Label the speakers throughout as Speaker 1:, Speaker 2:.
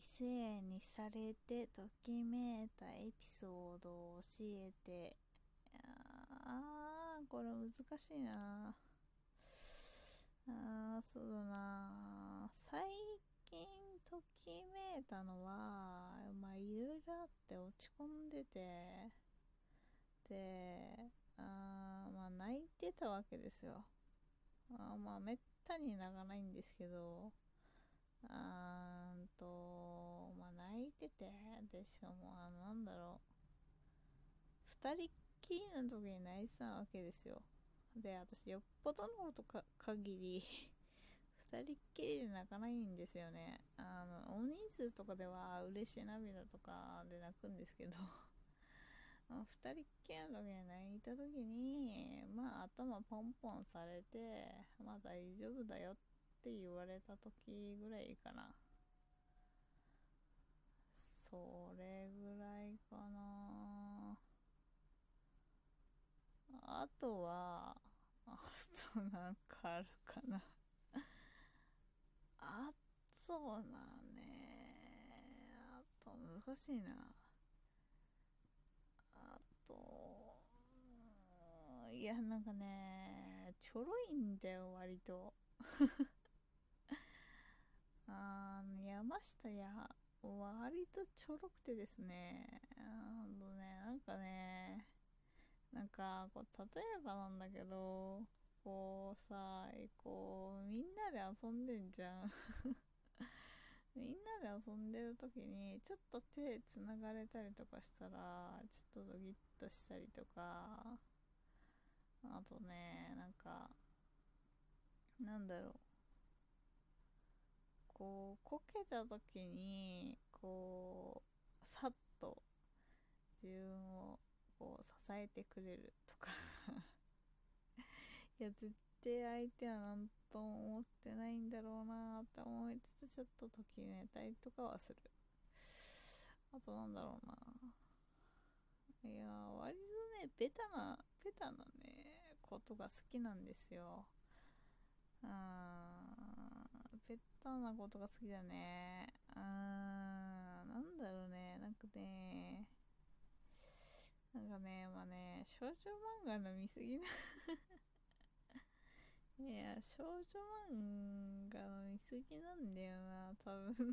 Speaker 1: 異性にされてときめいたエピソードを教えて。あーこれ難しいな。あーそうだな。最近ときめいたのはまあいろいろあって落ち込んでて。であーまあ泣いてたわけですよ。あまあめったに泣かないんですけど。あーんとまあ泣いててでしかもあのなんだろう。2人っきりの時に泣いてたわけですよ。で私よっぽどのことか限り 2人っきりで泣かないんですよね。あの大人数とかでは嬉しい涙とかで泣くんですけど。2人っきりの時に泣いた時にまあ頭ポンポンされてまあ大丈夫だよってって言われた時ぐらいかな。それぐらいかな。あとはあとなんかあるかな。あとはねあと難しいな。あといやなんかねちょろいんだよ割と。あの山下や割とちょろくてですね。あのねなんかねなんかこう例えばなんだけどこうさこうみんなで遊んでんじゃん。みんなで遊んでる時にちょっと手つながれたりとかしたらちょっとドキッとしたりとか。あとねなんかなんだろう。こうこけた時にこうさっと自分をこう支えてくれるとか。いや絶対相手は何とも思ってないんだろうなって思いつつちょっとときめたりとかはする。あとなんだろうな。いや割とねベタなベタなねことが好きなんですよ。あーベタなことが好きだね。あーなんだろうね。なんかねなんかねまあね少女漫画の見過ぎな いや少女漫画の見過ぎなんだよな多分。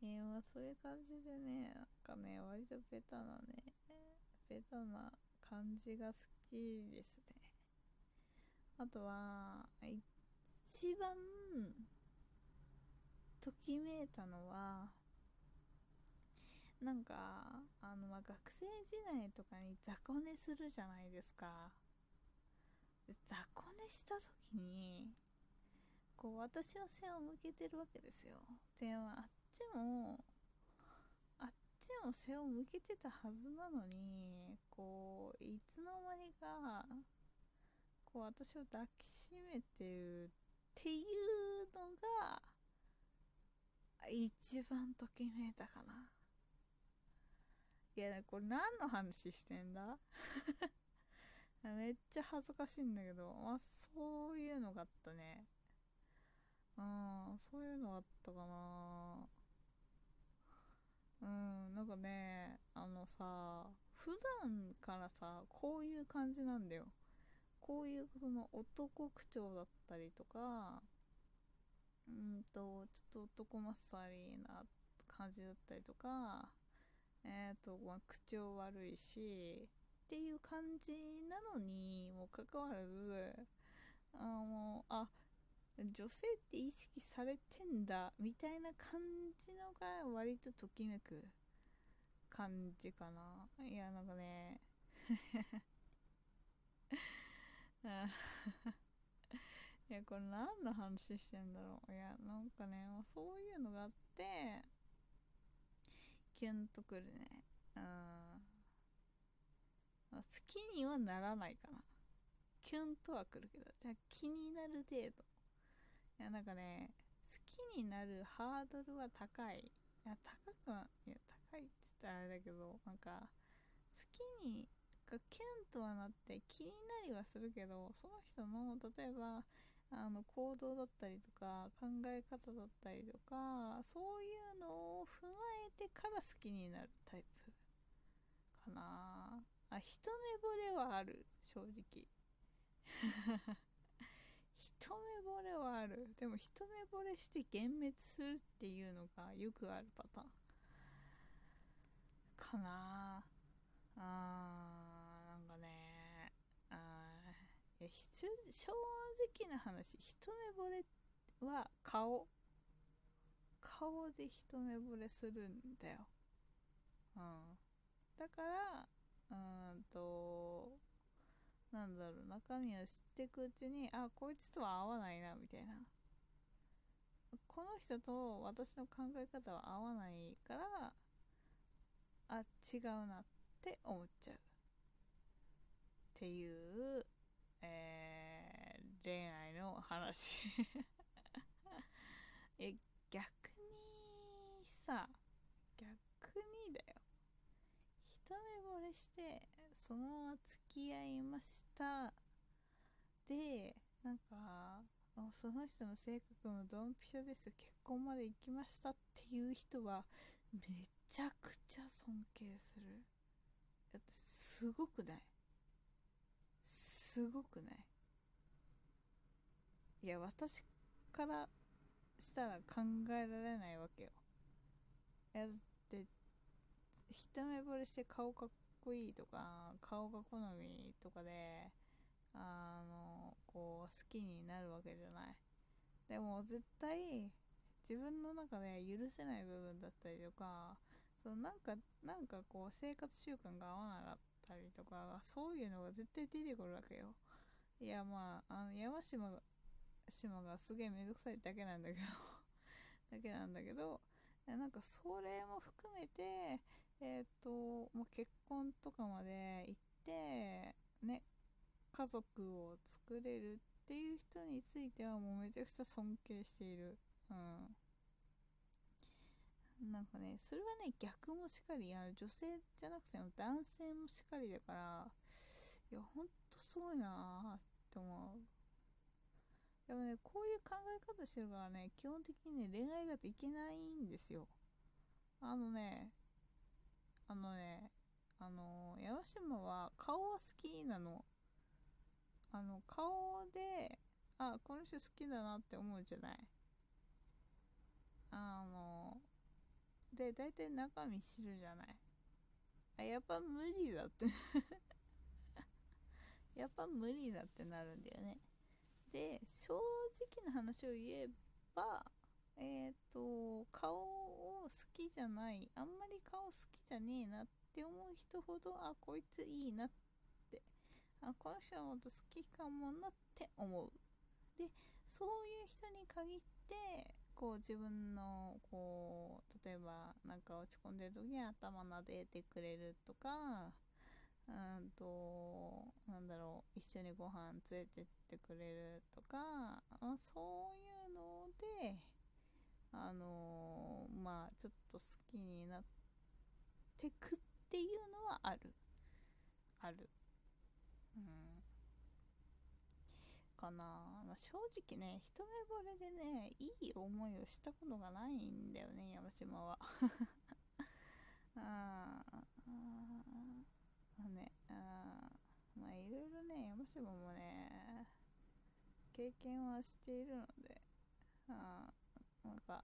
Speaker 1: いやまあそういう感じでねなんかね割とベタなねベタな感じが好きですね。あとは一番ときめいたのはなんかあのまあ学生時代とかに雑魚寝するじゃないですか。雑魚寝した時にこう私は背を向けてるわけですよ。であっちもあっちも背を向けてたはずなのにこういつの間にかこう私を抱きしめてるっていうのが一番ときめいたかな。いやこれ何の話してんだ？めっちゃ恥ずかしいんだけど。まあそういうのがあったね。うんそういうのがあったかな。うんなんかねあのさ普段からさこういう感じなんだよ。こういうその男口調だったりとかうんとちょっと男マッサリーな感じだったりとかえっ、ー、と、まあ、口調悪いしっていう感じなのにもかかわらずあのあ女性って意識されてんだみたいな感じのが割とときめく感じかな。いやなんかね。いやこれ何の話してんだろう。いやなんかね、そういうのがあってキュンとくるね。うん、まあ、好きにはならないかな。キュンとはくるけどじゃあ気になる程度。いやなんかね好きになるハードルは高い。いや高くないや高いって言ったらあれだけどなんか好きにがキュンとはなって気になりはするけどその人の例えばあの行動だったりとか考え方だったりとかそういうのを踏まえてから好きになるタイプかな。あ一目惚れはある正直。一目惚れはある。でも一目惚れして幻滅するっていうのがよくあるパターンかな。あーなんかねあいや正直な話一目惚れは顔。顔で一目惚れするんだよ。うん。だからうんとなんだろう中身を知っていくうちにあこいつとは合わないなみたいな。この人と私の考え方は合わないからあ違うなって思っちゃう。っていうえー、恋愛の話。え逆にさ逆にだよ。一目惚れしてそのまま付き合いました。でなんかその人の性格もドンピシャです。結婚まで行きましたっていう人はめちゃくちゃ尊敬する。すごくない？すごくない？いや私からしたら考えられないわけよ。いやで一目惚れして顔かっこいいとか顔が好みとかであのこう好きになるわけじゃない。でも絶対自分の中で許せない部分だったりとかそのなんかなんかこう生活習慣が合わなかった。りとかそういうのが絶対出てくるわけよ。いやまああの山島が島がすげえめんどくさいだけなんだけど。だけなんだけど。なんかそれも含めてえっ、ー、ともう結婚とかまで行ってね家族を作れるっていう人についてはもうめちゃくちゃ尊敬している。うん。なんかね、それはね、逆もしっかり、あの女性じゃなくても男性もしっかりだから、いや、ほんとすごいなぁって思う。でもね、こういう考え方してるからね、基本的にね、恋愛ができないんですよ。あのね、あのね、あの、山島は顔は好きなの。あの、顔で、あ、この人好きだなって思うじゃない。あの、で、大体中身知るじゃない。あ、やっぱ無理だって やっぱ無理だってなるんだよね。で、正直な話を言えば、えっ、ー、と、顔を好きじゃない、あんまり顔好きじゃねえなって思う人ほど、あ、こいついいなって、あ、この人のこと好きかもなって思う。で、そういう人に限って、こう自分のこう例えばなんか落ち込んでる時に頭撫でてくれるとかうんとなんだろう一緒にご飯連れてってくれるとかあそういうのであの、まあちょっと好きになってくっていうのはある。ある。うん。かな、まあ、正直ね一目惚れでねいい思いをしたことがないんだよね山島は。ああねあまあいろいろね山島もね経験はしているのであなんか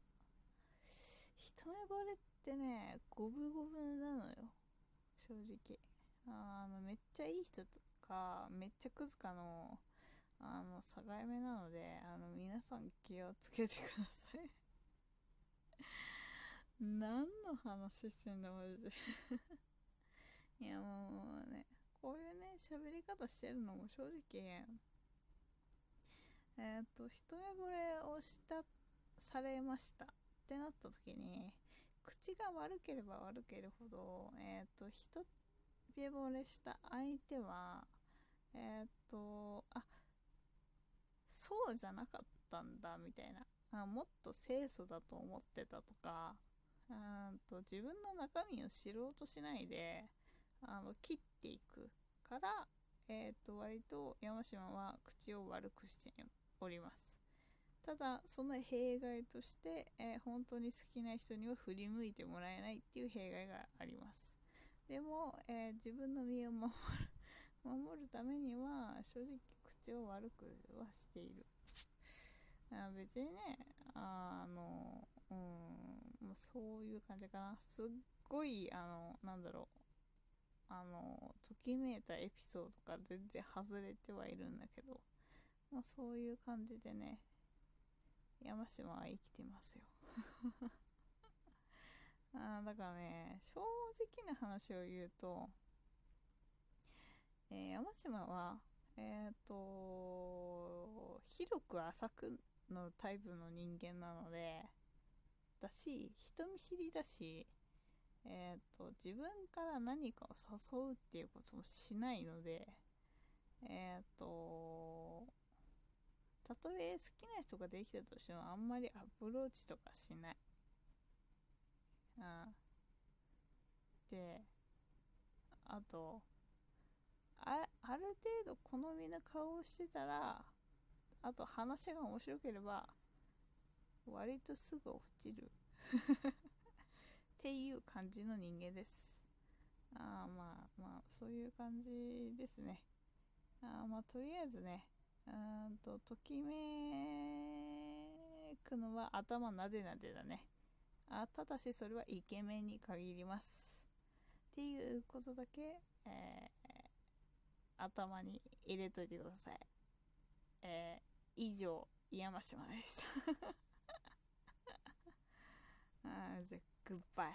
Speaker 1: 一目惚れってね五分五分なのよ正直。あのめっちゃいい人とかめっちゃクズかのあの、境目なので、あの、皆さん気をつけてください。何の話してんだ、マジで。いや、もうね、こういうね、喋り方してるのも正直、えっ、ー、と、一目惚れをした、されました。ってなった時に、口が悪ければ悪けれほど、えっ、ー、と、一目惚れした相手は、えっ、ー、と、あ、そうじゃなかったんだみたいな。あもっと清楚だと思ってたとか。うんと自分の中身を知ろうとしないであの切っていくから、えー、と割と山島は口を悪くしております。ただその弊害として、えー、本当に好きな人には振り向いてもらえないっていう弊害があります。でも、えー、自分の身を守る守るためには正直口を悪くはしている。あ別にねあのうんそういう感じかな。すっごいあのなんだろう。あのときめいたエピソードが全然外れてはいるんだけど。まあそういう感じでね山島は生きてますよ。あだからね正直な話を言うとえー、山島は、えっ、ー、と、広く浅くのタイプの人間なので、だし、人見知りだし、えっ、と、自分から何かを誘うっていうこともしないので、えっ、と、たとえ好きな人ができたとしてもあんまりアプローチとかしない。うん。で、あと、あある程度好みの顔をしてたらあと話が面白ければ割とすぐ落ちる。っていう感じの人間です。ああまあまあそういう感じですね。あまあとりあえずねうんとときめくのは頭なでなでだね。あただしそれはイケメンに限ります。っていうことだけ、えー頭に入れといてください。えー、以上、山島でした あじゃあ、グッバイ。